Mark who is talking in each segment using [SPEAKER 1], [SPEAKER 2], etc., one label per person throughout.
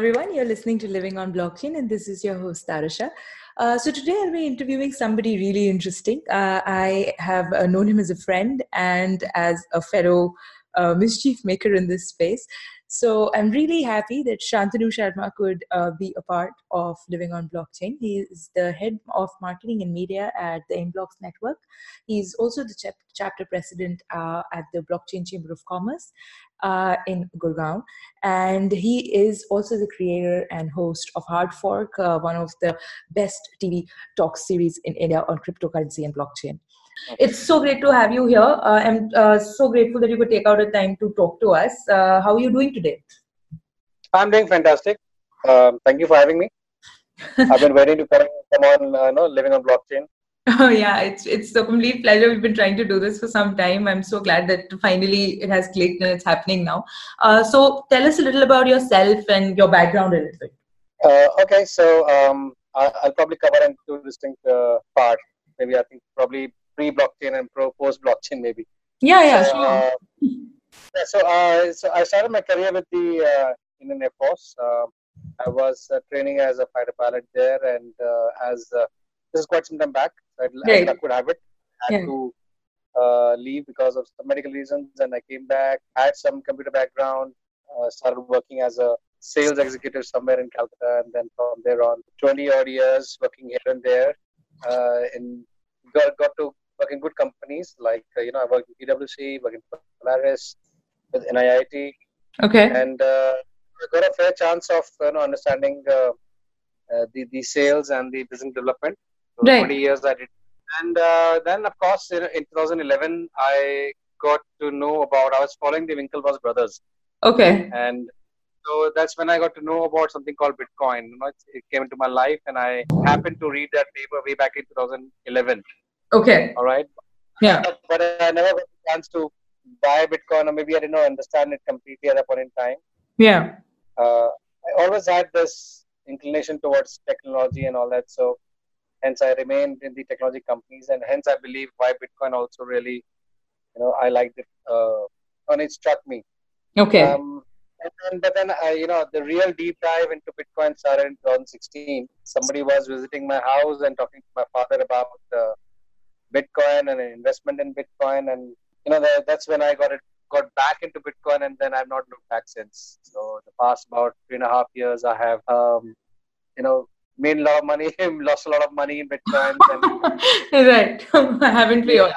[SPEAKER 1] everyone. You're listening to Living on Blockchain, and this is your host, Tarasha. Uh, so, today I'll be interviewing somebody really interesting. Uh, I have uh, known him as a friend and as a fellow uh, mischief maker in this space. So I'm really happy that Shantanu Sharma could uh, be a part of Living on Blockchain. He is the head of marketing and media at the Inblocks Network. He's also the ch- chapter president uh, at the Blockchain Chamber of Commerce uh, in Gurgaon. And he is also the creator and host of Hard Fork, uh, one of the best TV talk series in India on cryptocurrency and blockchain. It's so great to have you here. Uh, I'm uh, so grateful that you could take out a time to talk to us. Uh, how are you doing today?
[SPEAKER 2] I'm doing fantastic. Um, thank you for having me. I've been waiting to come, come on, uh, no, living on blockchain.
[SPEAKER 1] Oh yeah, it's it's a complete pleasure. We've been trying to do this for some time. I'm so glad that finally it has clicked and it's happening now. Uh, so tell us a little about yourself and your background a little bit.
[SPEAKER 2] Uh, okay, so um, I, will probably cover in two distinct uh, parts. Maybe I think probably pre-blockchain and pro post-blockchain maybe.
[SPEAKER 1] Yeah, yeah, so, sure. Uh,
[SPEAKER 2] yeah, so, uh, so I started my career with the uh, Indian Air Force. Uh, I was uh, training as a fighter pilot there, and uh, as uh, this is quite some time back. So I, right. I could have it. I had yeah. to uh, leave because of some medical reasons, and I came back. I had some computer background. Uh, started working as a sales executive somewhere in Calcutta, and then from there on, 20 odd years working here and there. Uh, in got got to work in good companies like uh, you know I worked in PwC, worked in Polaris, with NIIT.
[SPEAKER 1] Okay.
[SPEAKER 2] And uh, I got a fair chance of you know understanding uh, uh the the sales and the business development. So right. 20 years I did. And uh, then of course in, in 2011 I got to know about I was following the Winklevoss brothers.
[SPEAKER 1] Okay.
[SPEAKER 2] And so that's when I got to know about something called Bitcoin. You know, it came into my life, and I happened to read that paper way back in 2011.
[SPEAKER 1] Okay.
[SPEAKER 2] All right.
[SPEAKER 1] Yeah.
[SPEAKER 2] But I never got a chance to buy Bitcoin, or maybe I did not understand it completely at that point in time.
[SPEAKER 1] Yeah.
[SPEAKER 2] Uh, I always had this inclination towards technology and all that. So, hence, I remained in the technology companies, and hence, I believe why Bitcoin also really, you know, I liked it, uh, and it struck me.
[SPEAKER 1] Okay.
[SPEAKER 2] Um, and then, but then, uh, you know, the real deep dive into Bitcoin started in 2016. Somebody was visiting my house and talking to my father about uh, Bitcoin and an investment in Bitcoin, and you know that, that's when I got it got back into Bitcoin, and then I've not looked back since. So the past about three and a half years, I have um, you know made a lot of money, lost a lot of money in Bitcoin.
[SPEAKER 1] And, right, haven't we all?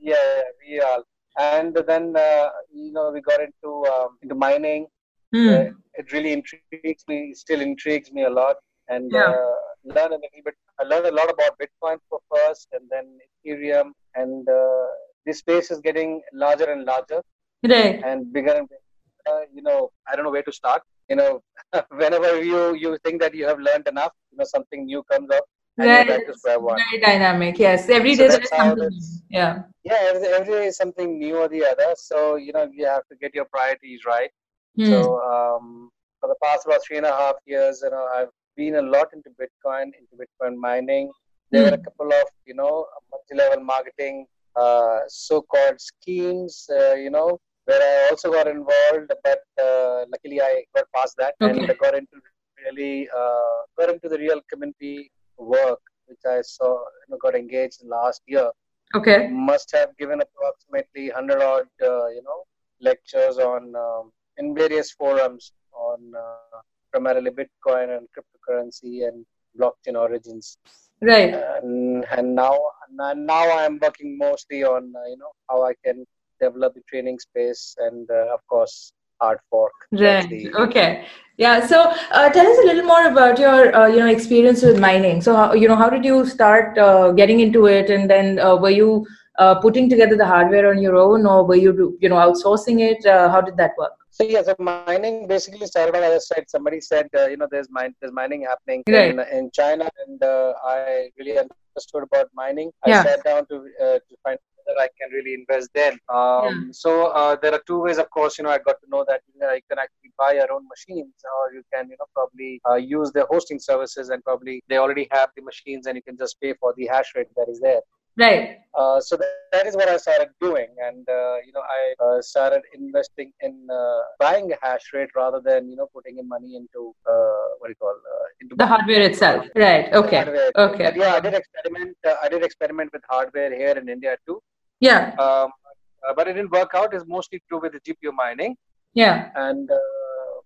[SPEAKER 2] yeah, we all. And then uh, you know we got into um, into mining.
[SPEAKER 1] Mm.
[SPEAKER 2] Uh, it really intrigues me. Still intrigues me a lot, and
[SPEAKER 1] yeah.
[SPEAKER 2] uh, learn a little bit. I learned a lot about Bitcoin for first, and then Ethereum, and uh, this space is getting larger and larger,
[SPEAKER 1] right.
[SPEAKER 2] and bigger and bigger. Uh, you know, I don't know where to start. You know, whenever you you think that you have learned enough, you know, something new comes up.
[SPEAKER 1] Right. Very dynamic. Yes, every
[SPEAKER 2] so
[SPEAKER 1] day there is something. Yeah.
[SPEAKER 2] Yeah, every, every day is something new or the other. So you know, you have to get your priorities right.
[SPEAKER 1] Hmm.
[SPEAKER 2] So um, for the past about three and a half years, you know, I've been a lot into Bitcoin, into Bitcoin mining. There were a hmm. couple of, you know, multi-level marketing, uh, so-called schemes, uh, you know, where I also got involved, but uh, luckily I got past that
[SPEAKER 1] okay.
[SPEAKER 2] and got into really uh, got into the real community work, which I saw, you know, got engaged last year.
[SPEAKER 1] Okay.
[SPEAKER 2] Must have given approximately hundred odd, uh, you know, lectures on um, in various forums on uh, primarily Bitcoin and cryptocurrency and blockchain origins.
[SPEAKER 1] Right.
[SPEAKER 2] And, and now, now I am working mostly on uh, you know how I can develop the training space and uh, of course hard fork.
[SPEAKER 1] Right. The, okay. Yeah. So uh, tell us a little more about your uh, you know experience with mining. So how, you know how did you start uh, getting into it, and then uh, were you uh, putting together the hardware on your own, or were you you know outsourcing it? Uh, how did that work?
[SPEAKER 2] So yeah, so mining basically started the other side. Somebody said, uh, you know, there's mine, there's mining happening
[SPEAKER 1] right.
[SPEAKER 2] in, in China, and uh, I really understood about mining.
[SPEAKER 1] Yeah.
[SPEAKER 2] I sat down to uh, to find that I can really invest then. Um, yeah. So uh, there are two ways, of course. You know, I got to know that you, know, you can actually buy your own machines, or you can, you know, probably uh, use their hosting services, and probably they already have the machines, and you can just pay for the hash rate that is there.
[SPEAKER 1] Right.
[SPEAKER 2] Uh, so that, that is what I started doing, and uh, you know I uh, started investing in uh, buying a hash rate rather than you know putting in money into uh, what do you call uh, into
[SPEAKER 1] the hardware itself. Right. Okay. Okay.
[SPEAKER 2] Yeah, I did experiment. I did experiment with hardware here in India too.
[SPEAKER 1] Yeah.
[SPEAKER 2] Um, but it didn't work out. It's mostly do with the GPU mining.
[SPEAKER 1] Yeah.
[SPEAKER 2] And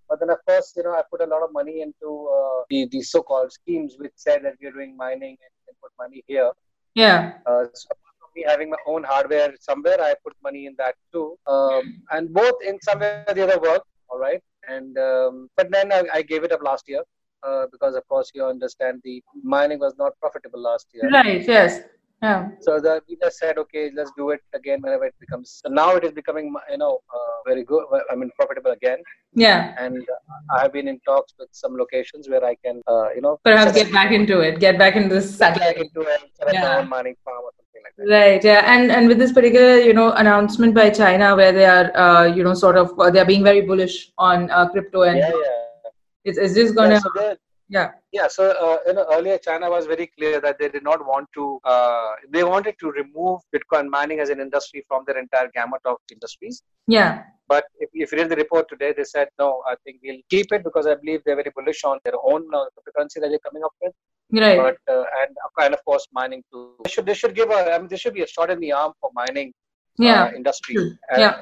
[SPEAKER 2] but then of course you know I put a lot of money into the the so-called schemes which said that we're doing mining and, and put money here.
[SPEAKER 1] Yeah.
[SPEAKER 2] Uh, So me having my own hardware somewhere, I put money in that too. Um, and both in some way or the other work, all right. And um, but then I, I, gave it up last year uh, because, of course, you understand the mining was not profitable last year.
[SPEAKER 1] Right. Yes. Yeah.
[SPEAKER 2] So the, we just said, okay, let's do it again whenever it becomes. So now it is becoming, you know, uh, very good. I mean, profitable again.
[SPEAKER 1] Yeah.
[SPEAKER 2] And uh, I have been in talks with some locations where I can, uh, you know,
[SPEAKER 1] perhaps get back into it, get back into this
[SPEAKER 2] satellite. Into it, yeah. own mining farm or something like that.
[SPEAKER 1] Right. Yeah. And and with this particular, you know, announcement by China where they are, uh, you know, sort of, uh, they are being very bullish on uh, crypto and.
[SPEAKER 2] Yeah. Yeah.
[SPEAKER 1] Is, is this gonna?
[SPEAKER 2] Yeah,
[SPEAKER 1] yeah.
[SPEAKER 2] Yeah. So uh, you know, earlier China was very clear that they did not want to. Uh, they wanted to remove Bitcoin mining as an industry from their entire gamut of industries.
[SPEAKER 1] Yeah.
[SPEAKER 2] But if, if you read the report today, they said no. I think we'll keep it because I believe they're very bullish on their own uh, cryptocurrency that they're coming up with.
[SPEAKER 1] Right.
[SPEAKER 2] But uh, and and of course mining too. They should they should give a I mean there should be a shot in the arm for mining.
[SPEAKER 1] Yeah.
[SPEAKER 2] Uh, industry.
[SPEAKER 1] yeah.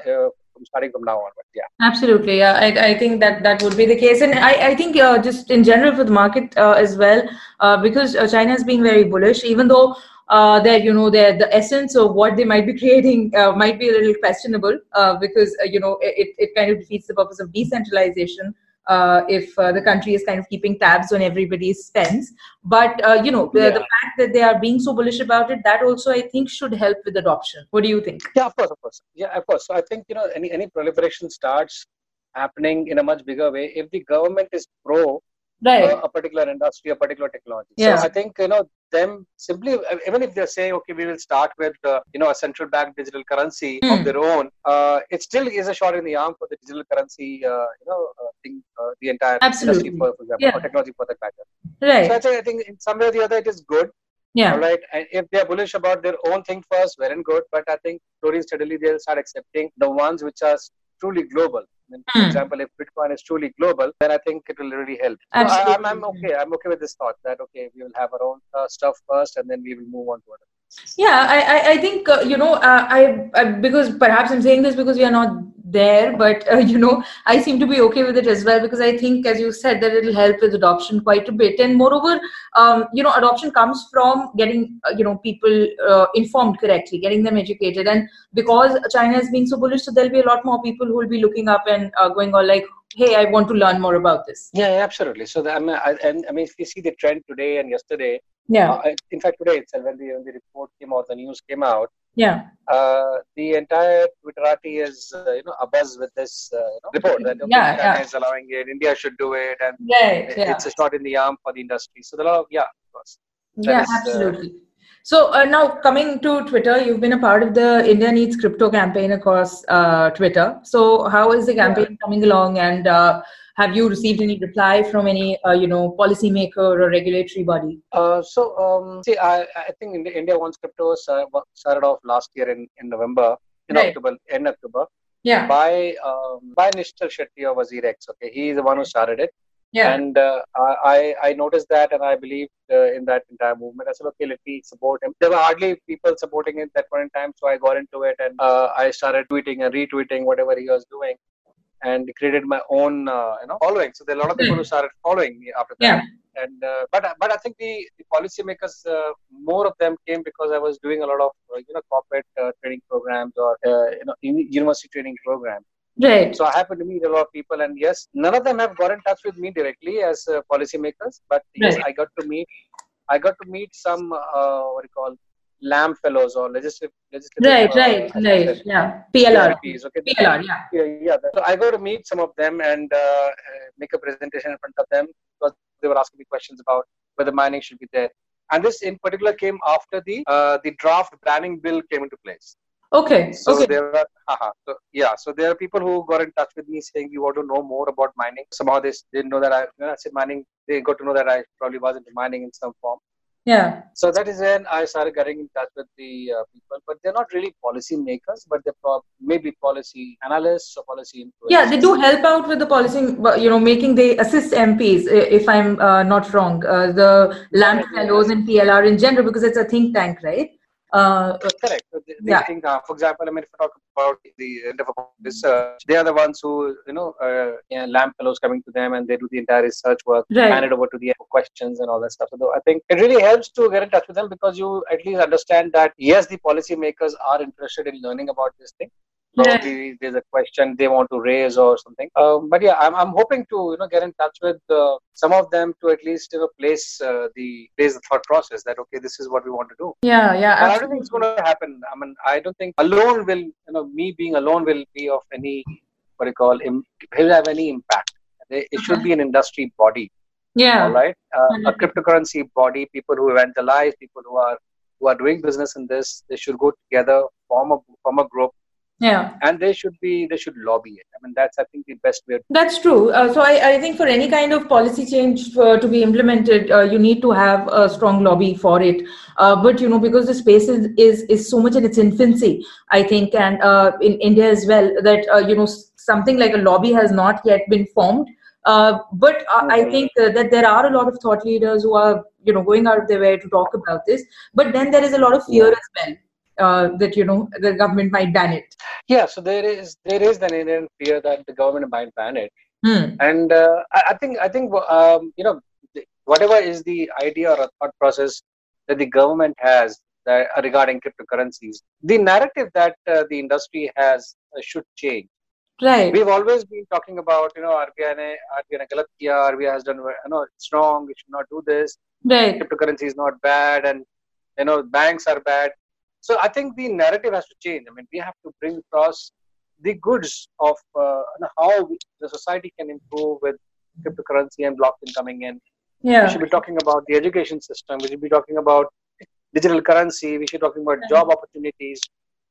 [SPEAKER 2] Uh, from starting from now on. Yeah,
[SPEAKER 1] absolutely. Yeah, I, I think that that would be the case, and I, I think uh, just in general for the market uh, as well, uh, because uh, China has been very bullish, even though. Uh, that you know, the the essence of what they might be creating uh, might be a little questionable because you know it, it kind of defeats the purpose of decentralization uh, if uh, the country is kind of keeping tabs on everybody's spends. But uh, you know, the, yeah. the, fact that they are being so bullish about it, that also I think should help with adoption. What do you think?
[SPEAKER 2] Yeah, of course, of course. Yeah, of course. So I think you know, any any proliferation starts happening in a much bigger way if the government is pro
[SPEAKER 1] right.
[SPEAKER 2] a particular industry, a particular technology. Yeah. So I think you know them simply even if they're saying okay we will start with uh, you know a central bank digital currency mm. of hmm. their own, uh, it still is a shot in the arm for the digital currency uh, you know uh, thing, uh, the entire
[SPEAKER 1] Absolutely.
[SPEAKER 2] industry for, for example yeah. or technology for that matter.
[SPEAKER 1] Right.
[SPEAKER 2] So I think, I think in some way or the other it is good.
[SPEAKER 1] Yeah.
[SPEAKER 2] All right. And if they're bullish about their own thing first, well and good. But I think slowly steadily they'll start accepting the ones which are truly global for hmm. example, if Bitcoin is truly global, then I think it will really help. So I, am I'm, I'm okay. I'm okay with this thought that okay, we will have our own uh, stuff first, and then we will move on to other.
[SPEAKER 1] Yeah, I I think uh, you know uh, I, I because perhaps I'm saying this because we are not there but uh, you know i seem to be okay with it as well because i think as you said that it'll help with adoption quite a bit. And moreover um, you know adoption comes from getting uh, you know people uh, informed correctly getting them educated. And because china is being so bullish so there'll be a lot more people who will be looking up and uh, going on like hey i want to learn more about this.
[SPEAKER 2] Yeah absolutely. So the, I, mean, I, and, I mean if you see the trend today and yesterday
[SPEAKER 1] yeah
[SPEAKER 2] uh, in fact today itself when the, when the report came out the news came out
[SPEAKER 1] yeah.
[SPEAKER 2] Uh, the entire Twitterati is, uh, you know, abuzz with this uh, you know, report that okay,
[SPEAKER 1] yeah, yeah.
[SPEAKER 2] is allowing it, India should do it, and
[SPEAKER 1] right,
[SPEAKER 2] it,
[SPEAKER 1] yeah.
[SPEAKER 2] it's a shot in the arm for the industry. So, the lot of, yeah, of course.
[SPEAKER 1] That yeah, is, uh, absolutely. So uh, now coming to Twitter, you've been a part of the India Needs Crypto campaign across uh, Twitter. So how is the campaign yeah. coming along, and have you received any reply from any uh, you know policymaker or regulatory body
[SPEAKER 2] uh, so um, see I, I think india wants crypto started off last year in, in november in right. october in october
[SPEAKER 1] yeah
[SPEAKER 2] by um, by Nischal Shetty of WazirX. Okay, he is the one who started it.
[SPEAKER 1] Yeah.
[SPEAKER 2] And uh, I I noticed that, and I believed uh, in that entire movement. I said, okay, let me support him. There were hardly people supporting it at that point in time, so I got into it, and uh, I started tweeting and retweeting whatever he was doing and created my own uh, you know following. So there are a lot of people who started following me after that.
[SPEAKER 1] Yeah.
[SPEAKER 2] And uh, but but I think the, the policymakers uh, more of them came because I was doing a lot of uh, you know corporate uh, training programs or uh, you know university training programs.
[SPEAKER 1] Right.
[SPEAKER 2] So I happened to meet a lot of people, and yes, none of them have got in touch with me directly as policymakers, but yes, I got to meet. I got to meet some what do you call LAMP fellows or legislative, legislative
[SPEAKER 1] right, uh, right, right, yeah, PLR, okay, PLR, yeah,
[SPEAKER 2] yeah, yeah. So I got to meet some of them and uh, make a presentation in front of them because they were asking me questions about whether mining should be there. And this in particular came after the uh, the draft banning bill came into place.
[SPEAKER 1] Okay.
[SPEAKER 2] So
[SPEAKER 1] okay.
[SPEAKER 2] there are, uh-huh. so, yeah. So there are people who got in touch with me saying you want to know more about mining. Somehow they didn't know that I, you know, I said mining. They got to know that I probably was into mining in some form.
[SPEAKER 1] Yeah.
[SPEAKER 2] So that is when I started getting in touch with the uh, people, but they're not really policy makers, but they're pro- maybe policy analysts or policy influencers.
[SPEAKER 1] Yeah, they do help out with the policy, you know, making they assist MPs, if I'm uh, not wrong, uh, the LAMP fellows and PLR in general, because it's a think tank, right?
[SPEAKER 2] Uh, Correct. They, they yeah. think, uh, for example, I mean, if you talk about the end of research, they are the ones who, you know, uh, yeah, LAMP fellows coming to them and they do the entire research work, right. hand it over to the questions and all that stuff. So I think it really helps to get in touch with them because you at least understand that, yes, the policymakers are interested in learning about this thing probably there's a question they want to raise or something. Um, but yeah, I'm, I'm hoping to you know get in touch with uh, some of them to at least you know place uh, the place the thought process that okay this is what we want to do.
[SPEAKER 1] Yeah, yeah.
[SPEAKER 2] I don't think it's going to happen. I mean, I don't think alone will you know me being alone will be of any what you call Im- will have any impact. It should be an industry body.
[SPEAKER 1] Yeah.
[SPEAKER 2] All right. Uh, a cryptocurrency body, people who evangelize, people who are who are doing business in this, they should go together, form a form a group,
[SPEAKER 1] yeah.
[SPEAKER 2] And they should be they should lobby it. I mean that's i think the best way
[SPEAKER 1] that's true. Uh, so I, I think for any kind of policy change uh, to be implemented uh, you need to have a strong lobby for it. Uh, but you know because the space is, is is so much in its infancy i think and uh, in india as well that uh, you know something like a lobby has not yet been formed. But mm-hmm. I think that there are a lot of thought leaders who are, you know, going out of their way to talk about this. But then there is a lot of fear as well uh, that you know the government might ban it.
[SPEAKER 2] Yeah so there is there is an inherent fear that the government might ban it.
[SPEAKER 1] Hmm.
[SPEAKER 2] and uh, I, I, think i think um, you know whatever is the idea or thought process that the government has that, uh, regarding cryptocurrencies the narrative that uh, the industry has uh, should change.
[SPEAKER 1] Right.
[SPEAKER 2] We've always been talking about you know RBI ne, RBI ne galat kiya, RBI has done you know it's wrong we should not do this.
[SPEAKER 1] Right.
[SPEAKER 2] Cryptocurrency is not bad and you know banks are bad so I think the narrative has to change. I mean, we have to bring across the goods of uh, how we, the society can improve with cryptocurrency and blockchain coming in.
[SPEAKER 1] Yeah.
[SPEAKER 2] We should be talking about the education system. We should be talking about digital currency. We should be talking about job opportunities.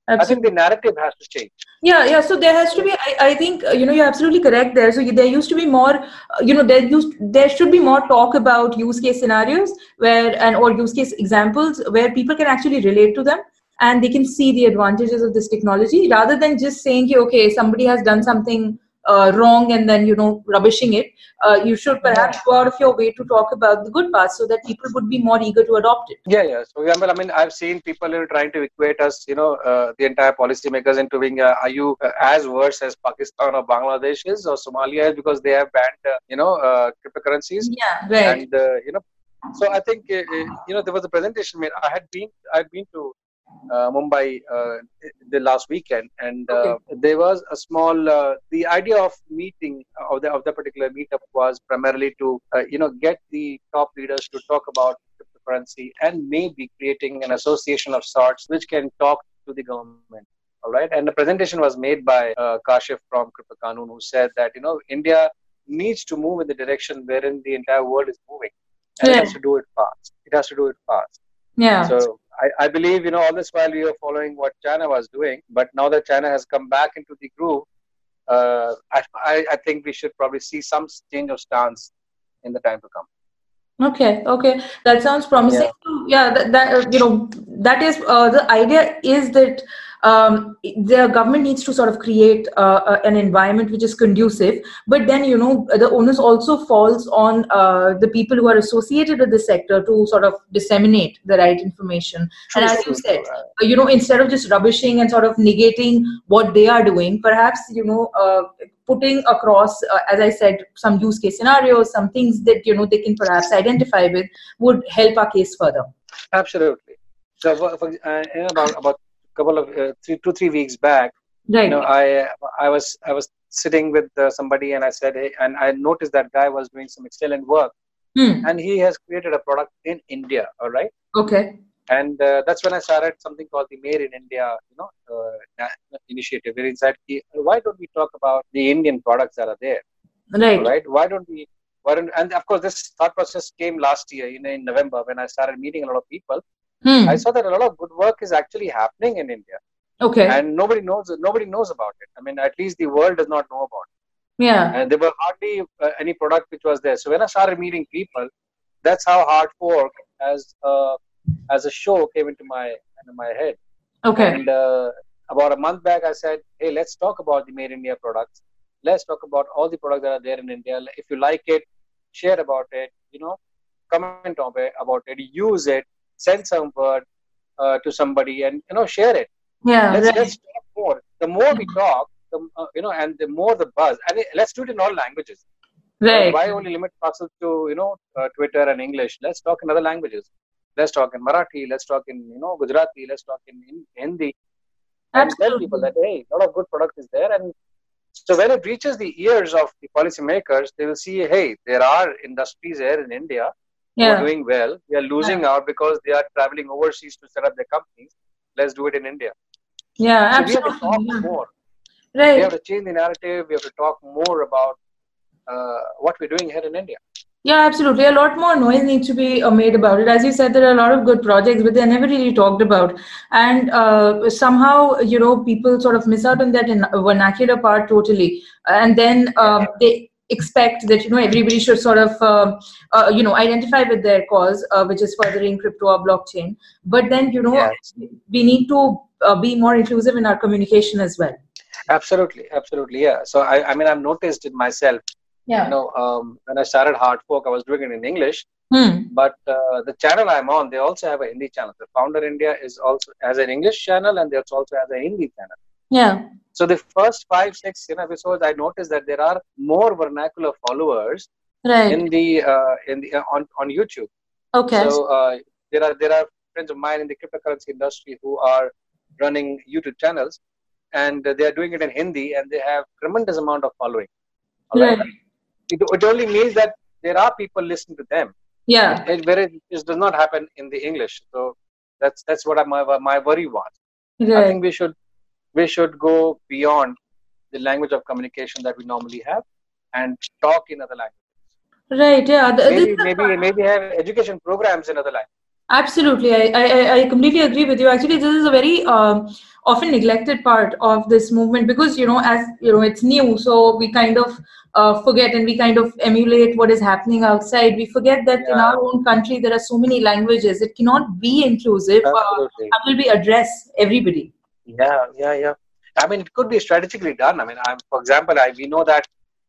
[SPEAKER 2] Absolutely. I think the narrative has to change.
[SPEAKER 1] Yeah, yeah. So there has to be. I, I think uh, you know you're absolutely correct there. So there used to be more. Uh, you know, there used there should be more talk about use case scenarios where and or use case examples where people can actually relate to them and they can see the advantages of this technology rather than just saying okay somebody has done something uh, wrong and then you know rubbishing it. Uh, you should perhaps go out of your way to talk about the good parts so that people would be more eager to adopt it.
[SPEAKER 2] Yeah yeah. So example i mean i've seen people are trying to equate us you know uh, the entire policymakers into being uh, are you uh, as worse as pakistan or bangladesh is or somalia is because they have banned uh, you know cryptocurrencies?
[SPEAKER 1] Yeah right.
[SPEAKER 2] And you know so i think you know there was a presentation made. I had been i'd been to Mumbai uh, the last weekend, and uh, okay. there was a small. the idea of meeting of the of the particular meetup was primarily to you know get the top leaders to talk about cryptocurrency and maybe creating an association of sorts which can talk to the government. All right, and the presentation was made by uh, Kashif from Crypto Kanoon, who said that you know India needs to move in the direction wherein the entire world is moving, and yeah. it has to do it fast. It has to do it fast.
[SPEAKER 1] Yeah.
[SPEAKER 2] So I, I believe, you know, all this while we were following what China was doing, but now that China has come back into the groove, uh, I, I, think we should probably see some change of stance in the time to come.
[SPEAKER 1] Okay, okay, that sounds promising. Yeah, yeah that, that you know that is uh, the idea is that um, the government needs to sort of create uh, uh, an environment which is conducive but then you know the onus also falls on uh, the people who are associated with the sector to sort of disseminate the right information. And as you said uh, you know instead of just rubbishing and sort of negating what they are doing perhaps you know uh, putting across uh, as i said some use case scenarios some things that you know they can perhaps identify with would help our case further.
[SPEAKER 2] Absolutely. So for, for, about about couple of uh, three, two three weeks back
[SPEAKER 1] right.
[SPEAKER 2] you know i i was i was sitting with uh, somebody and i said hey and i noticed that guy was doing some excellent work.
[SPEAKER 1] Hmm.
[SPEAKER 2] and he has created a product in india all right?
[SPEAKER 1] Okay.
[SPEAKER 2] And uh, that's when i started something called the made in india you know uh, initiative where inside why don't we talk about the indian products that are there?
[SPEAKER 1] Right.
[SPEAKER 2] Right? Why don't we why don't, and of course this thought process came last year in, in november when i started meeting a lot of people
[SPEAKER 1] Hmm.
[SPEAKER 2] I saw that a lot of good work is actually happening in India.
[SPEAKER 1] Okay.
[SPEAKER 2] And nobody knows nobody knows about it. I mean, at least the world does not know about it.
[SPEAKER 1] Yeah.
[SPEAKER 2] And there were hardly uh, any product which was there. So when I started meeting people, that's how Hard Fork as a, as a show came into my into my head.
[SPEAKER 1] Okay.
[SPEAKER 2] And uh, about a month back, I said, hey, let's talk about the Made in India products. Let's talk about all the products that are there in India. If you like it, share about it. You know, comment on it, about it, use it, send some word uh, to somebody, and you know, share it.
[SPEAKER 1] Yeah.
[SPEAKER 2] Let's,
[SPEAKER 1] right.
[SPEAKER 2] let's talk more. The more we talk, the uh, you know, and the more the buzz. And let's do it in all languages.
[SPEAKER 1] Right.
[SPEAKER 2] Why only limit ourselves to you know uh, Twitter and English? Let's talk in other languages. Let's talk in Marathi. Let's talk in you know Gujarati. Let's talk in, in Hindi. And tell people that hey, a lot of good product is there, and so when it reaches the ears of the policymakers, they will see hey, there are industries here in India who are doing well. We are losing out because they are traveling overseas to set up their companies. Let's do it in India.
[SPEAKER 1] Yeah.
[SPEAKER 2] So we have to
[SPEAKER 1] Absolutely.
[SPEAKER 2] talk
[SPEAKER 1] yeah.
[SPEAKER 2] more.
[SPEAKER 1] Right.
[SPEAKER 2] We have to change the narrative. We have to talk more about uh, what we're doing here in India.
[SPEAKER 1] Yeah, absolutely. A lot more noise needs to be uh, made about it. As you said, there are a lot of good projects, but they're never really talked about. And uh, somehow, you know, people sort of miss out on that in vernacular part totally. And then um, they expect that, you know, everybody should sort of, uh, uh, you know, identify with their cause, uh, which is furthering crypto or blockchain. But then, you know,
[SPEAKER 2] Yes.
[SPEAKER 1] we need to uh, be more inclusive in our communication as well.
[SPEAKER 2] Absolutely, absolutely, yeah. So I, I mean, I've noticed it myself.
[SPEAKER 1] Yeah.
[SPEAKER 2] You know, um, when I started Hard Fork, I was doing it in English,
[SPEAKER 1] Hmm.
[SPEAKER 2] but uh, the channel I'm on, they also have a Hindi channel. The Founder India is also has an English channel, and they also has a Hindi channel.
[SPEAKER 1] Yeah.
[SPEAKER 2] So the first five, six you know, episodes, I noticed that there are more vernacular followers
[SPEAKER 1] Right.
[SPEAKER 2] in the uh, in the uh, on on YouTube.
[SPEAKER 1] Okay.
[SPEAKER 2] So uh, there are there are friends of mine in the cryptocurrency industry who are running YouTube channels, and they are doing it in Hindi, and they have tremendous amount of following. Right. It, it only means that there are people listening to them,
[SPEAKER 1] Yeah.
[SPEAKER 2] it, whereas it does not happen in the English. So that's that's what I, my my worry was.
[SPEAKER 1] Right.
[SPEAKER 2] I think we should we should go beyond the language of communication that we normally have and talk in other languages.
[SPEAKER 1] Right. Yeah. Th-
[SPEAKER 2] Maybe maybe maybe have education programs in other languages.
[SPEAKER 1] Absolutely, I, I, I completely agree with you. Actually, this is a very um, often neglected part of this movement because you know, as you know, it's new, so we kind of uh, forget and we kind of emulate what is happening outside. We forget that in our own country there are so many languages. It cannot be inclusive. Uh,
[SPEAKER 2] Absolutely.
[SPEAKER 1] how will we address everybody?
[SPEAKER 2] Yeah, yeah, yeah. I mean, it could be strategically done. I mean, I'm, for example, I, we know that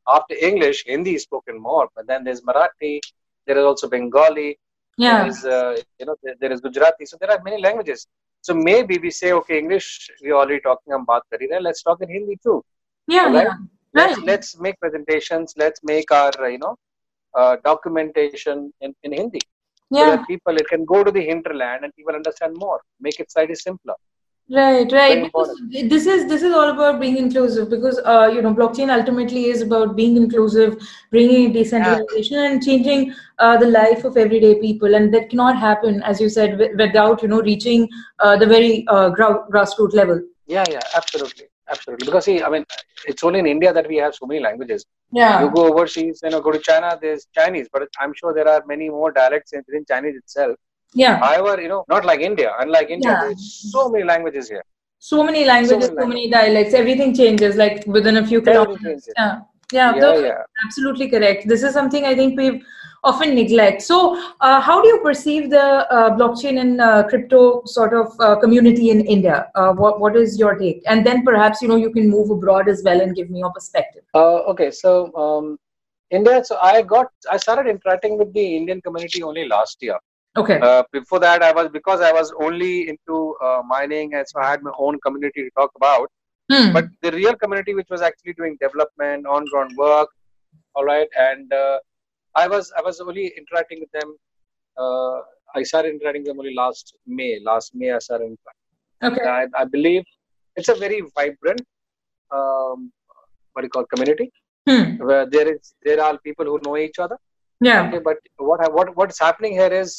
[SPEAKER 2] after English, Hindi is spoken more, but then there's Marathi, there is also Bengali,
[SPEAKER 1] Yeah.
[SPEAKER 2] there is, uh, you know, there, there is Gujarati. So there are many languages. So maybe we say, okay, English, we're already talking about baat kari rahe, let's talk in Hindi too.
[SPEAKER 1] Yeah.
[SPEAKER 2] Alright.
[SPEAKER 1] yeah.
[SPEAKER 2] Let's,
[SPEAKER 1] Right.
[SPEAKER 2] let's make presentations, let's make our, uh, you know, uh, documentation in, in Hindi. So
[SPEAKER 1] Yeah.
[SPEAKER 2] that people, it can go to the hinterland and people understand more, make it slightly simpler.
[SPEAKER 1] Right, right. Because this is this is all about being inclusive because uh, you know blockchain ultimately is about being inclusive, bringing decentralization and changing uh, the life of everyday people, and that cannot happen, as you said, wi- without you know reaching uh, the very uh, grou- grassroots level.
[SPEAKER 2] Yeah, yeah, absolutely, absolutely. Because see, I mean, it's only in India that we have so many languages.
[SPEAKER 1] Yeah,
[SPEAKER 2] You go overseas, you know, go to China, there's Chinese, but I'm sure there are many more dialects in- within Chinese itself.
[SPEAKER 1] Yeah.
[SPEAKER 2] However, you know, not like India. Unlike India,
[SPEAKER 1] Yeah.
[SPEAKER 2] there's so many languages here.
[SPEAKER 1] So many languages, so
[SPEAKER 2] many
[SPEAKER 1] many dialects. Everything changes like within a few kilometers. Yeah, yeah.
[SPEAKER 2] Yeah, yeah.
[SPEAKER 1] absolutely correct. This is something I think we've often neglect. So, uh, how do you perceive the uh, blockchain and uh, crypto sort of uh, community in India? Uh, what What is your take? And then perhaps you know you can move abroad as well and give me your perspective.
[SPEAKER 2] Uh, okay, so um, India. So I got, I started interacting with the Indian community only last year.
[SPEAKER 1] Okay.
[SPEAKER 2] Uh, before that, I was because I was only into uh, mining, and so I had my own community to talk about.
[SPEAKER 1] Hmm.
[SPEAKER 2] but the real community which was actually doing development on ground work all right and uh, i was i was only interacting with them uh, i started interacting with them only last may last may i started interacting.
[SPEAKER 1] okay.
[SPEAKER 2] I, I believe it's a very vibrant um, what do you call community
[SPEAKER 1] Hmm.
[SPEAKER 2] where there is there are people who know each other
[SPEAKER 1] Yeah.
[SPEAKER 2] okay but what what what's happening here is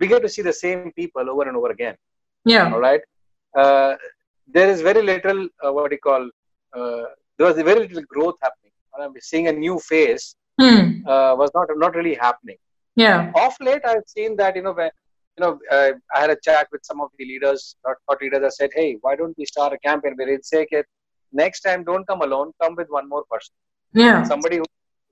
[SPEAKER 2] we get to see the same people over and over again
[SPEAKER 1] Yeah.
[SPEAKER 2] all right? Uh, there is very little uh, what do you call uh, there was very little growth happening. I'm seeing a new face
[SPEAKER 1] Hmm.
[SPEAKER 2] uh, was not not really happening.
[SPEAKER 1] Yeah.
[SPEAKER 2] off late i've seen that you know when you know uh, i had a chat with some of the leaders not thought leaders. I said hey why don't we start a campaign? Where it's say it. Next time don't come alone. Come with one more person.
[SPEAKER 1] Yeah.
[SPEAKER 2] somebody who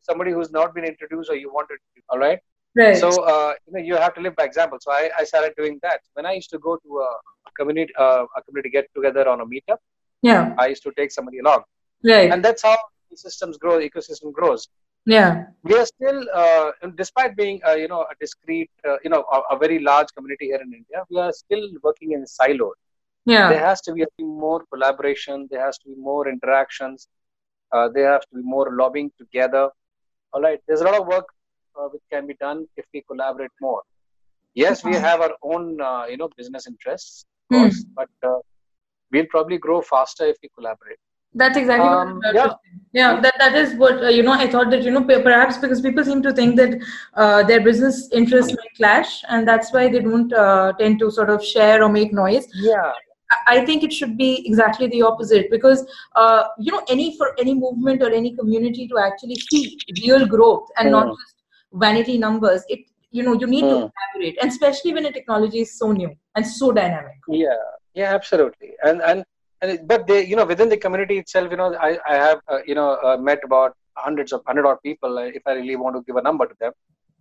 [SPEAKER 2] somebody who's not been introduced or you want to all right
[SPEAKER 1] Right.
[SPEAKER 2] So uh, you know you have to live by example. So I, I started doing that. When I used to go to a, community uh, a community get together on a meetup,
[SPEAKER 1] yeah.
[SPEAKER 2] I used to take somebody along,
[SPEAKER 1] Right.
[SPEAKER 2] and that's how the systems grow. Ecosystem grows.
[SPEAKER 1] yeah.
[SPEAKER 2] We are still, uh, despite being uh, you know a discrete, uh, you know, a, a very large community here in India, we are still working in silos.
[SPEAKER 1] Yeah.
[SPEAKER 2] There has to be more collaboration. There has to be more interactions. Uh, there has to be more lobbying together. All right. There's a lot of work uh, which can be done if we collaborate more. Yes, we have our own, uh, you know, business interests, of
[SPEAKER 1] Hmm.
[SPEAKER 2] course, but uh, we'll probably grow faster if we collaborate.
[SPEAKER 1] That's exactly what
[SPEAKER 2] Um,
[SPEAKER 1] about
[SPEAKER 2] yeah.
[SPEAKER 1] Yeah, that, that is what, uh, you know, I thought that, you know, perhaps because people seem to think that uh, their business interests may clash and that's why they don't uh, tend to sort of share or make noise.
[SPEAKER 2] Yeah.
[SPEAKER 1] I- think it should be exactly the opposite because, uh, you know, any for any movement or any community to actually see real growth and not
[SPEAKER 2] Mm.
[SPEAKER 1] just vanity numbers, it, you know, you need to collaborate and especially when a technology is so new and so dynamic.
[SPEAKER 2] Yeah. Yeah. Absolutely. And and and it, but they, you know, within the community itself, you know, I I have uh, you know uh, met about hundreds of hundred odd people. Uh, if I really want to give a number to them,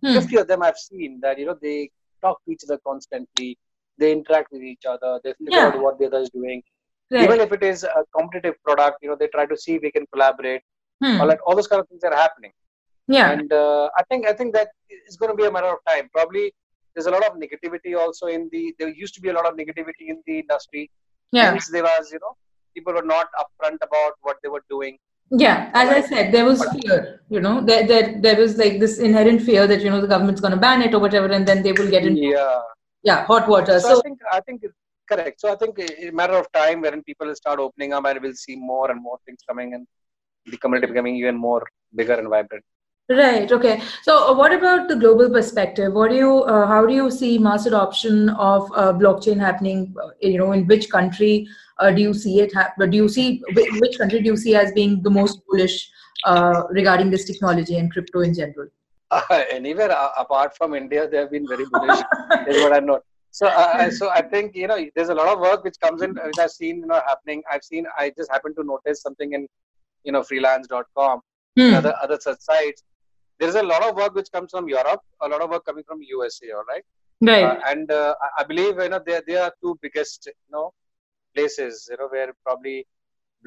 [SPEAKER 1] Hmm.
[SPEAKER 2] 50 of them I've seen that, you know, they talk to each other constantly. They interact with each other. They figure
[SPEAKER 1] Yeah.
[SPEAKER 2] out what the other is doing.
[SPEAKER 1] Right.
[SPEAKER 2] Even if it is a competitive product, you know, they try to see if we can collaborate.
[SPEAKER 1] Hmm.
[SPEAKER 2] All, that, all those kind of things are happening.
[SPEAKER 1] Yeah.
[SPEAKER 2] And uh, I think I think that it's going to be a matter of time. Probably there's a lot of negativity also in the. There used to be a lot of negativity in the industry.
[SPEAKER 1] Yeah.
[SPEAKER 2] Since there was, you know, people were not upfront about what they were doing.
[SPEAKER 1] Yeah, as I said, there was fear. You know, there there there was like this inherent fear that you know the government's going to ban it or whatever, and then they will get into
[SPEAKER 2] Yeah.
[SPEAKER 1] yeah hot water.
[SPEAKER 2] So,
[SPEAKER 1] So
[SPEAKER 2] I think I think it's correct. So I think a matter of time when people will start opening up and we'll see more and more things coming and the community becoming even more bigger and vibrant.
[SPEAKER 1] Right, okay. So uh, what about the global perspective? What do you uh, how do you see mass adoption of uh, blockchain happening? uh, You know, in which country uh, do you see it? hap- Do you see which, country do you see as being the most bullish uh, regarding this technology and crypto in general?
[SPEAKER 2] anywhere uh, apart from India, they have been very bullish. is what I know. So, uh, so I think you know there's a lot of work which comes in, which I've seen you know happening. I've seen. I just happened to notice something in you know freelance.com,
[SPEAKER 1] Hmm.
[SPEAKER 2] other other such sites. There's a lot of work which comes from Europe, a lot of work coming from USA. All right.
[SPEAKER 1] Right.
[SPEAKER 2] Uh, and uh, I- believe you know they they are two biggest you know places you know where probably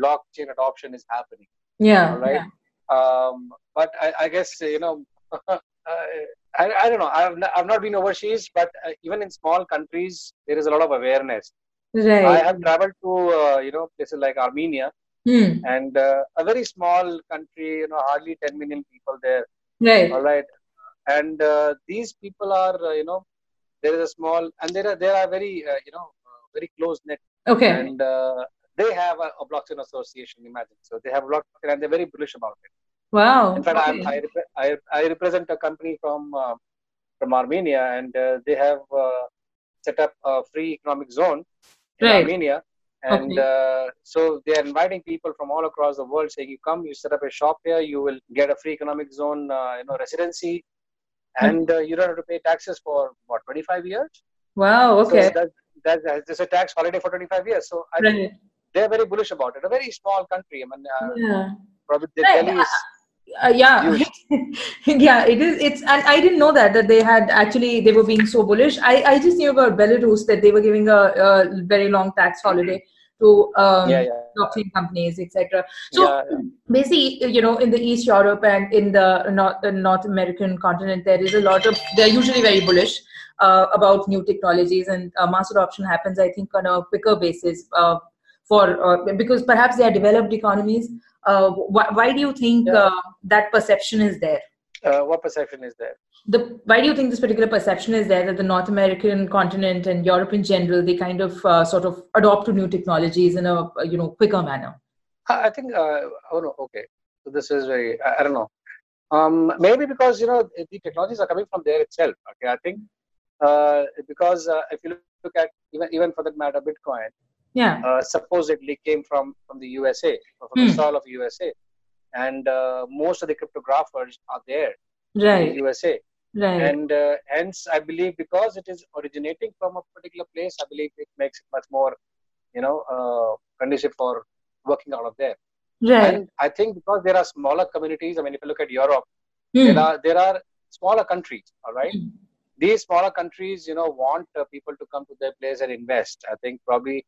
[SPEAKER 2] blockchain adoption is happening.
[SPEAKER 1] yeah.
[SPEAKER 2] All right. Um, but I, I guess you know uh, I, I don't know. I've not, I've not been overseas, but uh, even in small countries there is a lot of awareness.
[SPEAKER 1] Right.
[SPEAKER 2] I have traveled to uh, you know places like Armenia
[SPEAKER 1] Hmm.
[SPEAKER 2] and uh, a very small country. You know, hardly 10 million people there.
[SPEAKER 1] Right.
[SPEAKER 2] All right. And uh, these people are, uh, you know, there is a small, and there are there are very, uh, you know, uh, very close knit,
[SPEAKER 1] Okay.
[SPEAKER 2] and uh, they have a, a blockchain association. Imagine, so they have blockchain, and they're very bullish about it.
[SPEAKER 1] Wow.
[SPEAKER 2] In fact,
[SPEAKER 1] okay.
[SPEAKER 2] I, repre- I I represent a company from uh, from Armenia, and uh, they have uh, set up a free economic zone in
[SPEAKER 1] Right.
[SPEAKER 2] Armenia. And uh, so they are inviting people from all across the world, saying, "You come, you set up a shop here, you will get a free economic zone, uh, you know, residency, and uh, you don't have to pay taxes for what 25 years.
[SPEAKER 1] Wow. Okay.
[SPEAKER 2] So that, that, there's a tax holiday for 25 years. So I
[SPEAKER 1] right.
[SPEAKER 2] they're very bullish about it. A very small country. I mean, uh,
[SPEAKER 1] Yeah.
[SPEAKER 2] probably
[SPEAKER 1] Right.
[SPEAKER 2] Delhi is
[SPEAKER 1] Uh, yeah. yeah. It is. It's. And I didn't know that that they had actually they were being so bullish. I I just knew about Belarus that they were giving a, a very long tax holiday to um,
[SPEAKER 2] yeah, yeah,
[SPEAKER 1] blockchain companies, etc. So
[SPEAKER 2] yeah,
[SPEAKER 1] basically, you know, in the East Europe and in the North, the North American continent, there is a lot of, they're usually very bullish uh, about new technologies and uh, mass adoption happens, I think, on a quicker basis uh, for, uh, because perhaps they are developed economies. Uh, why, why do you think uh, that perception is there?
[SPEAKER 2] Uh, what perception is there?
[SPEAKER 1] The, why do you think this particular perception is there that the North American continent and Europe in general, they kind of uh, sort of adopt to new technologies in a, you know, quicker manner?
[SPEAKER 2] I think. Uh, oh no. Okay. So this is very. I, I don't know. Um, maybe because you know the technologies are coming from there itself. Okay. I think uh, because uh, if you look at even even for that matter, Bitcoin
[SPEAKER 1] Yeah.
[SPEAKER 2] uh, supposedly came from from the USA, from the
[SPEAKER 1] Hmm.
[SPEAKER 2] soil of USA, and uh, most of the cryptographers are there in
[SPEAKER 1] Right.
[SPEAKER 2] USA.
[SPEAKER 1] Right.
[SPEAKER 2] and uh, hence i believe because it is originating from a particular place i believe it makes it much more you know uh, conducive for working out of there
[SPEAKER 1] right.
[SPEAKER 2] and i think because there are smaller communities i mean if you look at europe
[SPEAKER 1] Hmm.
[SPEAKER 2] there are there are smaller countries. All right. Mm. These smaller countries, you know, want uh, people to come to their place and invest. I think probably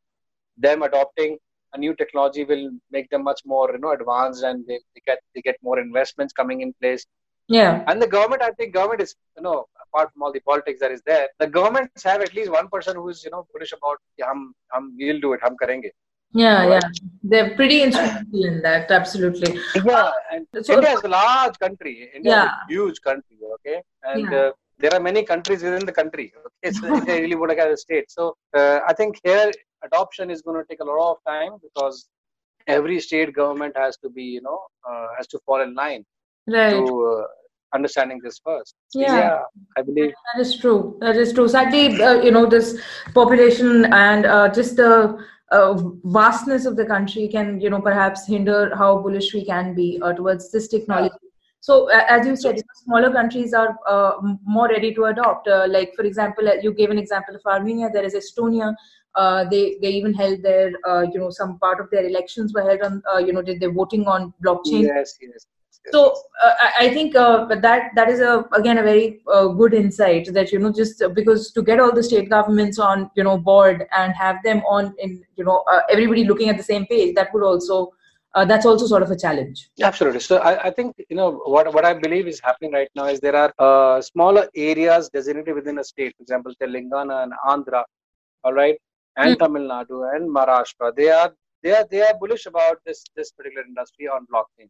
[SPEAKER 2] them adopting a new technology will make them much more, you know, advanced, and they, they get they get more investments coming in place.
[SPEAKER 1] Yeah.
[SPEAKER 2] And the government, I think, government is, you know, apart from all the politics that is there, the governments have at least one person who is, you know, bullish about, yeah, hum, hum, we'll do it, hum karenge.
[SPEAKER 1] Yeah, right? yeah, they're pretty instrumental in that. Absolutely.
[SPEAKER 2] Yeah, and so, India is a large country. India yeah. is a huge country. Okay, and yeah. uh, there are many countries within the country. Okay, so they really to get a state. So uh, I think here adoption is going to take a lot of time because every state government has to be, you know, uh, has to fall in line
[SPEAKER 1] right.
[SPEAKER 2] to uh, understanding this first.
[SPEAKER 1] Yeah. yeah.
[SPEAKER 2] I believe
[SPEAKER 1] that is true. That is true. Sadly, uh, you know, this population and uh, just the uh, vastness of the country can, you know, perhaps hinder how bullish we can be uh, towards this technology. Yeah. So, as you said, smaller countries are uh, more ready to adopt. Uh, like, for example, you gave an example of Armenia. There is Estonia. They they even held their, you know, some part of their elections were held on, you know, did they voting on blockchain?
[SPEAKER 2] Yes, yes
[SPEAKER 1] so uh, I think uh, that that is a again a very uh, good insight that you know just because to get all the state governments on you know board and have them on in you know uh, everybody looking at the same page that would also uh, that's also sort of a challenge.
[SPEAKER 2] Absolutely. So I, I, think you know what what I believe is happening right now is there are uh, smaller areas designated within a state, for example, Telangana and Andhra, all right, and mm. Tamil Nadu and Maharashtra. They are they are they are bullish about this this particular industry on blockchain.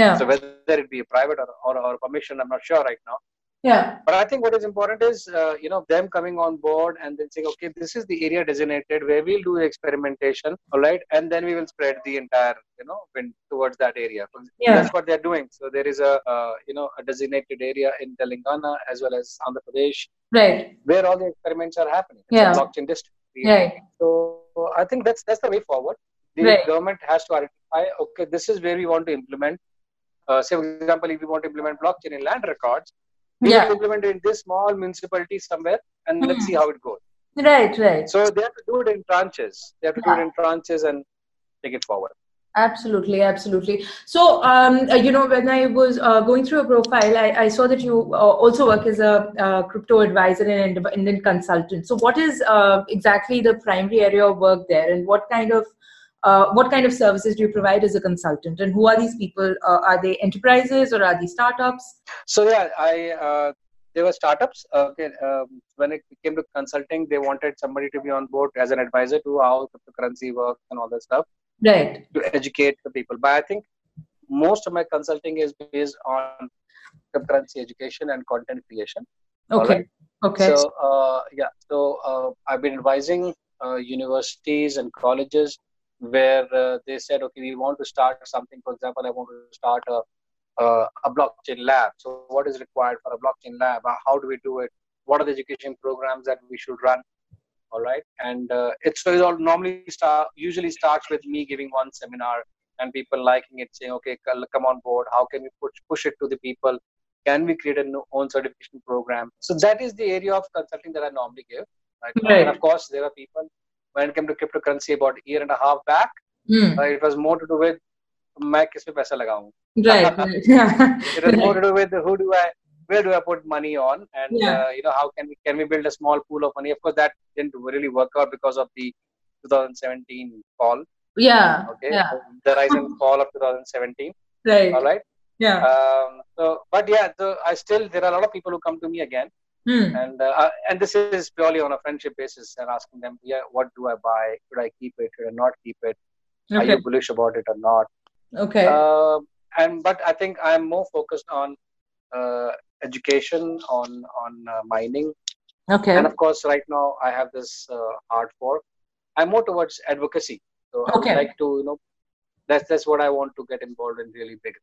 [SPEAKER 1] Yeah.
[SPEAKER 2] So whether it be a private or, or, or permission, I'm not sure right now.
[SPEAKER 1] Yeah.
[SPEAKER 2] But I think what is important is, uh, you know, them coming on board and then saying, okay, this is the area designated where we'll do experimentation, all right, and then we will spread the entire, you know, wind towards that area.
[SPEAKER 1] Yeah.
[SPEAKER 2] That's what they're doing. So there is a, uh, you know, a designated area in Telangana as well as Andhra Pradesh,
[SPEAKER 1] right,
[SPEAKER 2] where all the experiments are happening.
[SPEAKER 1] It's yeah.
[SPEAKER 2] blockchain district.
[SPEAKER 1] Right.
[SPEAKER 2] So I think that's that's the way forward. The right. government has to identify, okay, this is where we want to implement uh, say for example if we want to implement blockchain in land records you yeah. implement it in this small municipality somewhere and mm-hmm. let's see how it goes
[SPEAKER 1] right right
[SPEAKER 2] so they have to do it in tranches they have to yeah. do it in tranches and take it forward
[SPEAKER 1] absolutely absolutely. So um, uh, you know when i was uh, going through a profile i, I saw that you uh, also work as a uh, crypto advisor and independent consultant. So what is uh, exactly the primary area of work there? And what kind of uh, what kind of services do you provide as a consultant? And who are these people? Are they enterprises or are these startups?
[SPEAKER 2] So yeah i they were startups. Okay um, when it came to consulting they wanted somebody to be on board as an advisor to how cryptocurrency works and all that stuff
[SPEAKER 1] right
[SPEAKER 2] to educate the people but i think most of my consulting is based on cryptocurrency education and content creation
[SPEAKER 1] okay right? okay
[SPEAKER 2] so uh, yeah so uh, i've been advising uh, universities and colleges where uh, they said, okay, we want to start something. For example, I want to start a, a, a blockchain lab. So, what is required for a blockchain lab? How do we do it? What are the education programs that we should run? All right, and uh, it's so it all normally start usually starts with me giving one seminar and people liking it, saying, okay, come on board. How can we push push it to the people? Can we create an own certification program? So that is the area of consulting that I normally give. Right? right. And of course, there are people when it came to cryptocurrency about a year and a half back.
[SPEAKER 1] Mm.
[SPEAKER 2] Uh, it was more to do with मैं किस पे पैसा लगाऊं
[SPEAKER 1] right, right.
[SPEAKER 2] it was more to do with who do I where do I put money on and yeah. uh, you know how can we can we build a small pool of money of course that didn't really work out because of the 2017 fall
[SPEAKER 1] yeah
[SPEAKER 2] okay
[SPEAKER 1] yeah.
[SPEAKER 2] the rise and fall of 2017
[SPEAKER 1] right
[SPEAKER 2] all right
[SPEAKER 1] yeah
[SPEAKER 2] um, so but yeah so I still there are a lot of people who come to me again
[SPEAKER 1] Hmm.
[SPEAKER 2] And uh, uh, and this is purely on a friendship basis and asking them, yeah, what do I buy? Should I keep it? Should I not keep it? Okay. Are you bullish about it or not?
[SPEAKER 1] Okay.
[SPEAKER 2] Uh, and but I think I'm more focused on education, on on uh, mining.
[SPEAKER 1] Okay.
[SPEAKER 2] And of course, right now I have this uh, Hard Fork. I'm more towards advocacy. So okay. I would like to, you know, that's that's what I want to get involved in really big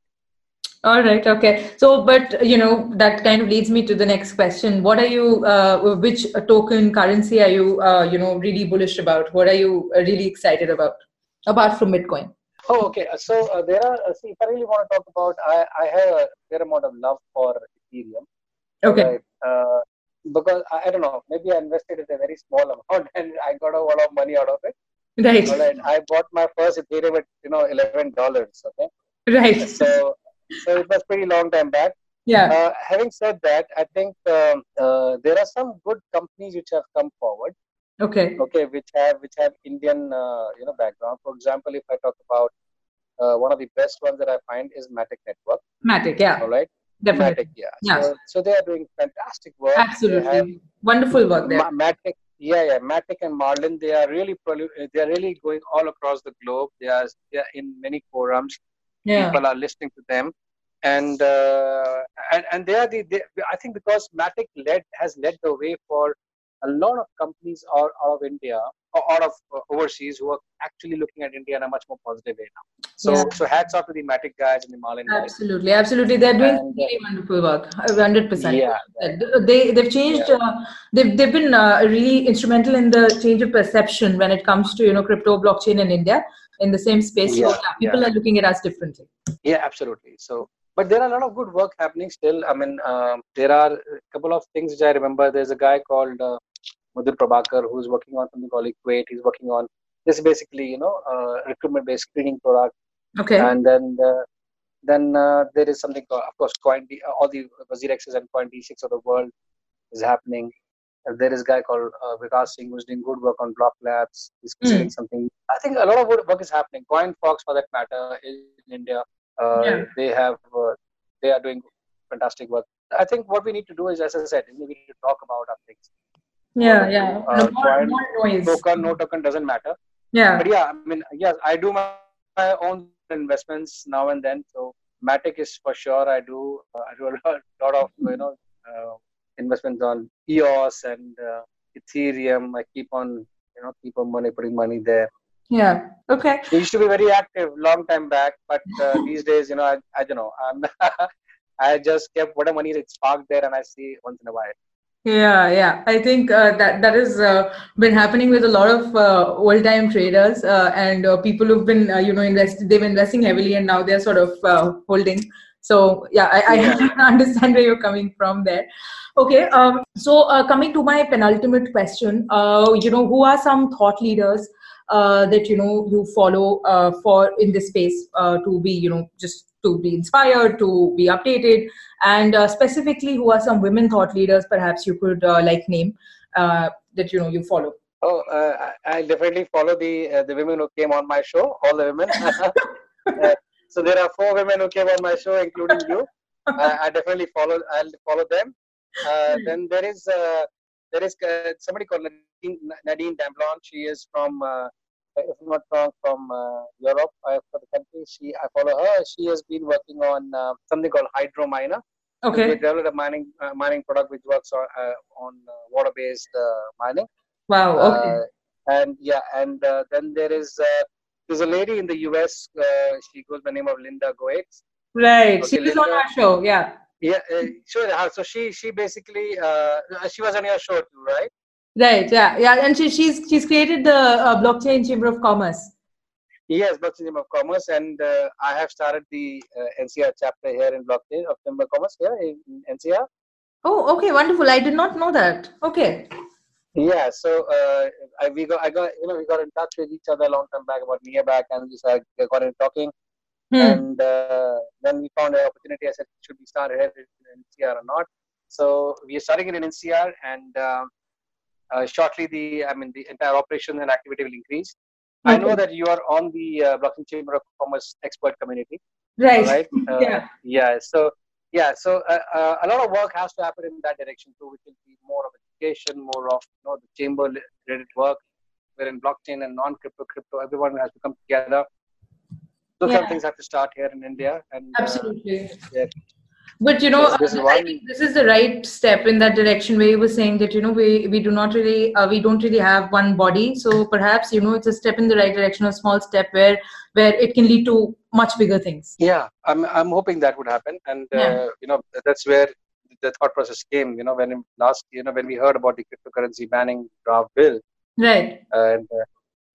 [SPEAKER 1] all right. Okay. So, but you know, that kind of leads me to the next question. What are you? Uh, which token currency are you? Uh, you know, really bullish about? What are you uh, really excited about? Apart from Bitcoin.
[SPEAKER 2] Oh, okay. So uh, there are. Uh, see, if I really want to talk about, I I have a fair amount of love for Ethereum.
[SPEAKER 1] Okay. Right?
[SPEAKER 2] Uh, because I, I, don't know, maybe I invested in a very small amount and I got a lot of money out of it.
[SPEAKER 1] Right.
[SPEAKER 2] right. I bought my first Ethereum at you know eleven dollars. Okay.
[SPEAKER 1] Right.
[SPEAKER 2] So so it was pretty long time back.
[SPEAKER 1] Yeah.
[SPEAKER 2] Uh, having said that, I think um, uh, there are some good companies which have come forward.
[SPEAKER 1] Okay.
[SPEAKER 2] Okay, which have which have Indian uh, you know background. For example, if I talk about uh, one of the best ones that I find is Matic Network.
[SPEAKER 1] Matic, yeah.
[SPEAKER 2] All right.
[SPEAKER 1] Definitely.
[SPEAKER 2] Matic, yeah.
[SPEAKER 1] Yeah.
[SPEAKER 2] So, so they are doing fantastic work.
[SPEAKER 1] Absolutely. Wonderful work there.
[SPEAKER 2] Matic, yeah, yeah, Matic and Marlin, they are really they are really going all across the globe. They are, they are in many forums.
[SPEAKER 1] Yeah.
[SPEAKER 2] People are listening to them, and uh, and and they are the. They, I think because Matic led has led the way for a lot of companies out, out of India or out of uh, overseas who are actually looking at India in a much more positive way now. So
[SPEAKER 1] Yeah.
[SPEAKER 2] so hats off to the Matic guys and the Marlin guys.
[SPEAKER 1] Absolutely, absolutely. They're doing
[SPEAKER 2] And, uh,
[SPEAKER 1] really wonderful work. Hundred percent.
[SPEAKER 2] Yeah,
[SPEAKER 1] They they've changed. Uh, they've they've been uh, really instrumental in the change of perception when it comes to you know crypto blockchain in India in the same space. so
[SPEAKER 2] Yeah,
[SPEAKER 1] yeah, people are looking at us differently.
[SPEAKER 2] Yeah, absolutely. So, but there are a lot of good work happening still. I mean, um, there are a couple of things which I remember. There's a guy called uh, Madhur Prabhakar who's working on something called Equate. He's working on this basically, you know, uh, recruitment-based screening product.
[SPEAKER 1] Okay.
[SPEAKER 2] And then uh, then uh, there is something called, of course, Coin D, all the Wazirexes and CoinDCX of the world is happening. And there is a guy called uh, Vikas Singh who's doing good work on Block Labs. He's
[SPEAKER 1] Hmm.
[SPEAKER 2] creating something. I think a lot of work is happening. Coin Fox, for that matter, is in India. Uh,
[SPEAKER 1] Yeah.
[SPEAKER 2] They have, uh, they are doing fantastic work. I think what we need to do is, as I said, we need to talk about our things.
[SPEAKER 1] Yeah, yeah.
[SPEAKER 2] Uh,
[SPEAKER 1] No, more, noise.
[SPEAKER 2] Token, no token doesn't matter.
[SPEAKER 1] Yeah.
[SPEAKER 2] But yeah, I mean, yes, I do my, my own investments now and then. So Matic is for sure. I do. Uh, I do a lot, lot of you know uh, investments on EOS and uh, Ethereum. I keep on you know keep on money putting money there.
[SPEAKER 1] Yeah. Okay.
[SPEAKER 2] I used to be very active long time back, but uh, these days, you know, I, I don't know. I'm I just kept whatever money that's parked there, and I see once in a while.
[SPEAKER 1] Yeah, yeah. I think uh, that that has uh, been happening with a lot of uh, old-time traders uh, and uh, people who've been, uh, you know, invested. They've been investing heavily, and now they're sort of uh, holding. So yeah, I, I
[SPEAKER 2] Yeah.
[SPEAKER 1] understand where you're coming from there. Okay. Um, so uh, coming to my penultimate question, uh, you know, who are some thought leaders uh, that you know you follow uh, for in this space uh, to be, you know, just to be inspired, to be updated, and uh, specifically who are some women thought leaders perhaps you could uh, like name uh, that you know you follow
[SPEAKER 2] Oh, uh, I definitely follow the uh, the women who came on my show. All the women. Uh, so there are four women who came on my show, including you. I, I definitely follow. I'll follow them. Uh, then there is uh, there is uh, somebody called Nadine, Nadine Damblon. She is from, uh, if I'm not wrong, from uh, Europe. I, for the country, she I follow her. She has been working on uh, something called Hydro Miner. We
[SPEAKER 1] okay
[SPEAKER 2] developed a mining uh, mining product which works on uh, on uh, water-based uh, mining.
[SPEAKER 1] wow okay
[SPEAKER 2] Uh, and yeah, and uh, then there is uh, there's a lady in the US. Uh, she goes by the name of Linda Goetz.
[SPEAKER 1] right
[SPEAKER 2] okay,
[SPEAKER 1] she was on our show yeah
[SPEAKER 2] Yeah, uh, sure. uh, So she she basically uh, she was on your show too, right?
[SPEAKER 1] Right yeah yeah and she, she's she's created the uh, blockchain chamber of commerce
[SPEAKER 2] Yes, Blockchain Chamber of Commerce, and uh, I have started the uh, NCR chapter here in Blockchain of Chamber of Commerce here in NCR.
[SPEAKER 1] oh okay wonderful i did not know that okay
[SPEAKER 2] Yeah, so uh, I we got I got you know we got in touch with each other a long time back about near back, and we started got in talking.
[SPEAKER 1] hmm.
[SPEAKER 2] and uh, then we found an opportunity. I said, should we start here in NCR or not? So we are starting it in NCR, and uh, uh, shortly the I mean the entire operation and activity will increase. I know that you are on the uh, Blockchain Chamber of Commerce expert community,
[SPEAKER 1] right
[SPEAKER 2] right? Uh,
[SPEAKER 1] Yeah.
[SPEAKER 2] Yeah. So yeah. So uh, uh, a lot of work has to happen in that direction too, which will be more of education, more of you know the chamber related work, wherein blockchain and non-crypto, crypto, everyone has to come together. Those kind of things have to start here in India, and uh,
[SPEAKER 1] absolutely
[SPEAKER 2] yeah.
[SPEAKER 1] But you know,
[SPEAKER 2] This- this is
[SPEAKER 1] I
[SPEAKER 2] one-
[SPEAKER 1] think this is the right step in that direction where you were saying that you know we we do not really uh, we don't really have one body, so perhaps you know it's a step in the right direction, a small step where where it can lead to much bigger things.
[SPEAKER 2] Yeah, I'm I'm hoping that would happen, and
[SPEAKER 1] Yeah.
[SPEAKER 2] uh, you know that's where the thought process came. You know, when last you know when we heard about the cryptocurrency banning draft bill,
[SPEAKER 1] Right.
[SPEAKER 2] and uh,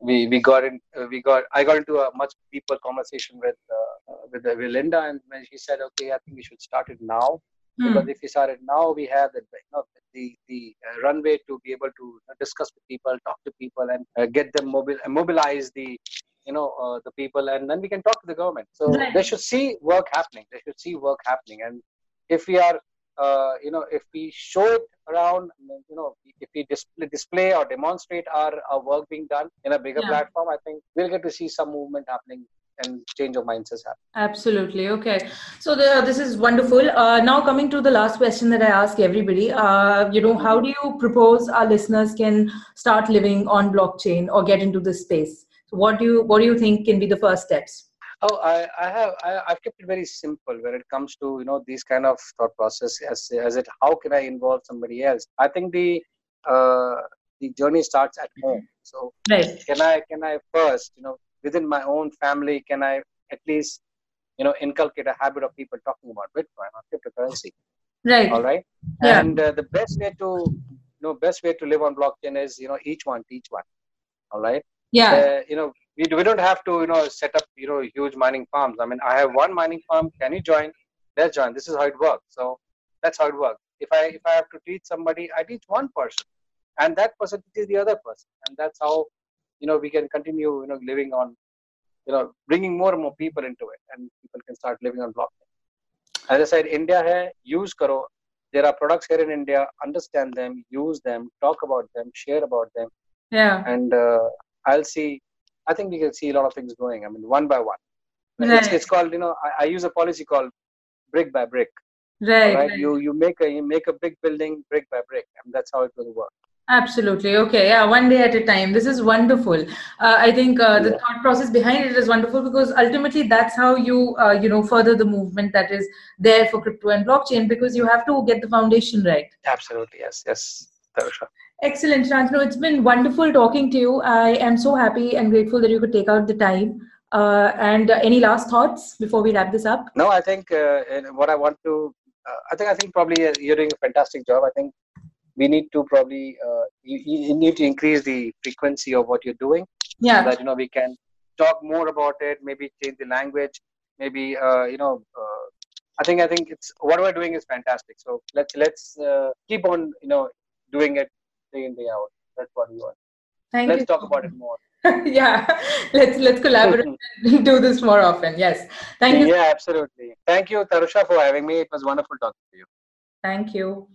[SPEAKER 2] we we got in uh, we got I got into a much deeper conversation with uh, uh, with, uh, with Linda, and when she said, okay, I think we should start it now
[SPEAKER 1] Hmm.
[SPEAKER 2] because if we start it now, we have the you know, the the uh, runway to be able to discuss with people, talk to people, and uh, get them mobile mobilize the you know uh, the people, and then we can talk to the government. So
[SPEAKER 1] Right.
[SPEAKER 2] they should see work happening. They should see work happening, and if we are uh, you know if we show it around you know if we display, display or demonstrate our, our work being done in a bigger yeah. platform i think we'll get to see some movement happening and change of mindsets happen.
[SPEAKER 1] Absolutely. Okay. So the, this is wonderful. Uh, now coming to the last question that I ask everybody, uh, you know, how do you propose our listeners can start living on blockchain or get into this space? So what do you what do you think can be the first steps?
[SPEAKER 2] Oh, I, I have I, have kept it very simple when it comes to you know these kind of thought process as as it how can I involve somebody else? I think the uh, the journey starts at home. So right. can I can I first you know within my own family can i at least you know inculcate a habit of people talking about bitcoin or cryptocurrency
[SPEAKER 1] right
[SPEAKER 2] all right yeah. and uh, the best way to you know best way to live on blockchain is you know each one teach one all right
[SPEAKER 1] yeah
[SPEAKER 2] uh, you know we, we don't have to you know set up you know huge mining farms. I mean i have one mining farm. Can you join? Let's join. This is how it works. So that's how it works. If i if i have to teach somebody i teach one person and that person teaches the other person. And that's how you know we can continue you know living on you know bringing more and more people into it and people can start living on blockchain as i said india hai use karo. There are products here in india. Understand them use them talk about them share about them.
[SPEAKER 1] Yeah.
[SPEAKER 2] And uh, i'll see i think we can see a lot of things going i mean one by one right. it's, it's called you know I, I use a policy called brick by brick
[SPEAKER 1] right, right,
[SPEAKER 2] you you make a you make a big building brick by brick and that's how it will work
[SPEAKER 1] Absolutely. Okay. Yeah. One day at a time. This is wonderful. Uh, I think uh, the yeah. thought process behind it is wonderful because ultimately that's how you, uh, you know, further the movement that is there for crypto and blockchain because you have to get the foundation right.
[SPEAKER 2] Absolutely. Yes. Yes. Tarusha.
[SPEAKER 1] Excellent, Shantanu. It's been wonderful talking to you. I am so happy and grateful that you could take out the time. Uh, and uh, any last thoughts before we wrap this up?
[SPEAKER 2] No, I think uh, what I want to, I think I think probably you're doing a fantastic job. I think we need to probably uh, you, you, need to increase the frequency of what you're doing
[SPEAKER 1] yeah
[SPEAKER 2] so that you know we can talk more about it maybe change the language maybe uh, you know uh, i think i think it's what we're doing is fantastic so let's let's uh, keep on you know doing it day in day out. That's what we want.
[SPEAKER 1] Thank
[SPEAKER 2] let's
[SPEAKER 1] you.
[SPEAKER 2] talk about it more.
[SPEAKER 1] Yeah. Let's let's collaborate and do this more often. Yes. Thank you.
[SPEAKER 2] Yeah absolutely. Thank you tarusha for having me. It was wonderful talking to you.
[SPEAKER 1] Thank you